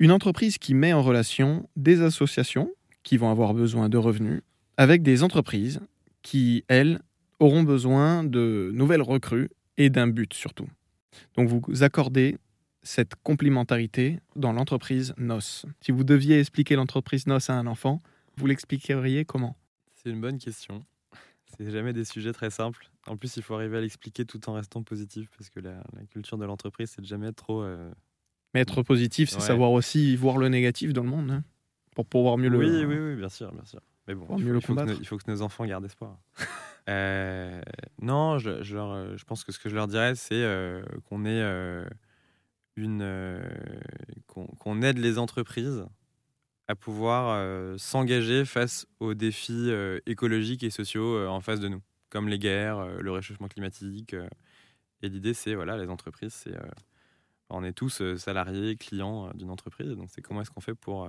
Une entreprise qui met en relation des associations qui vont avoir besoin de revenus avec des entreprises qui, elles, auront besoin de nouvelles recrues et d'un but surtout. Donc vous accordez cette complémentarité dans l'entreprise NOS. Si vous deviez expliquer l'entreprise NOS à un enfant, vous l'expliqueriez comment? C'est une bonne question. C'est jamais des sujets très simples. En plus, il faut arriver à l'expliquer tout en restant positif parce que la, culture de l'entreprise, c'est de jamais trop. Euh, Mais être positif, c'est savoir aussi voir le négatif dans le monde hein, pour pouvoir mieux le. Oui, oui, oui, bien sûr, bien sûr. Mais bon, il faut, il, faut que nos, enfants gardent espoir. Euh, non, je, je, je, pense que ce que je leur dirais, c'est euh, qu'on est une qu'on aide les entreprises à pouvoir s'engager face aux défis écologiques et sociaux en face de nous, comme les guerres, le réchauffement climatique. et l'idée, c'est voilà, les entreprises, c'est on est tous salariés, clients d'une entreprise, donc c'est comment est-ce qu'on fait pour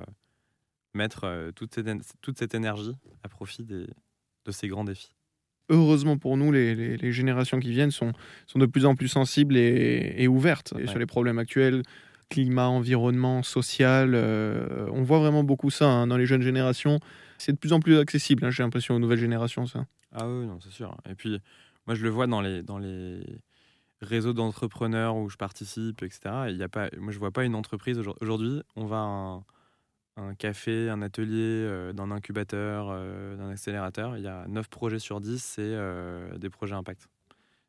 mettre toute cette, toute, cette, énergie à profit des, de ces grands défis? Heureusement pour nous, les, générations qui viennent sont, sont de plus en plus sensibles et, ouvertes sur les problèmes actuels, climat, environnement, social. Euh, on voit vraiment beaucoup ça hein, dans les jeunes générations. C'est de plus en plus accessible, hein, j'ai l'impression, aux nouvelles générations, ça. Ah oui, non, c'est sûr. Et puis, moi, je le vois dans les, dans les réseaux d'entrepreneurs où je participe, etc. Il y a pas, moi, je vois pas une entreprise aujourd'hui. On va à un, café, un atelier, euh, dans un incubateur, euh, d'un accélérateur. Il y a 9 projets sur 10, c'est des projets impact.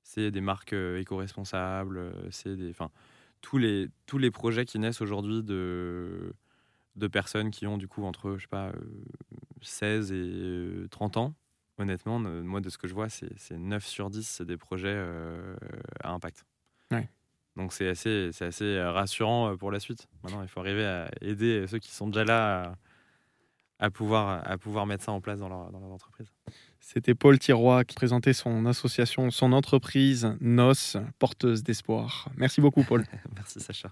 C'est des marques éco-responsables, c'est des. Enfin, tous les, tous les projets qui naissent aujourd'hui de, de personnes qui ont du coup entre, je sais pas, 16 euh, et 30 euh, ans, honnêtement, moi de ce que je vois, c'est 9 sur 10, c'est des projets euh, à impact. Donc c'est assez, assez rassurant pour la suite. Maintenant, il faut arriver à aider ceux qui sont déjà là à, pouvoir, à pouvoir mettre ça en place dans leur, dans leur entreprise. C'était Paul Tiroy qui présentait son association, son entreprise NOS, porteuse d'espoir. Merci beaucoup, Paul. Merci, Sacha.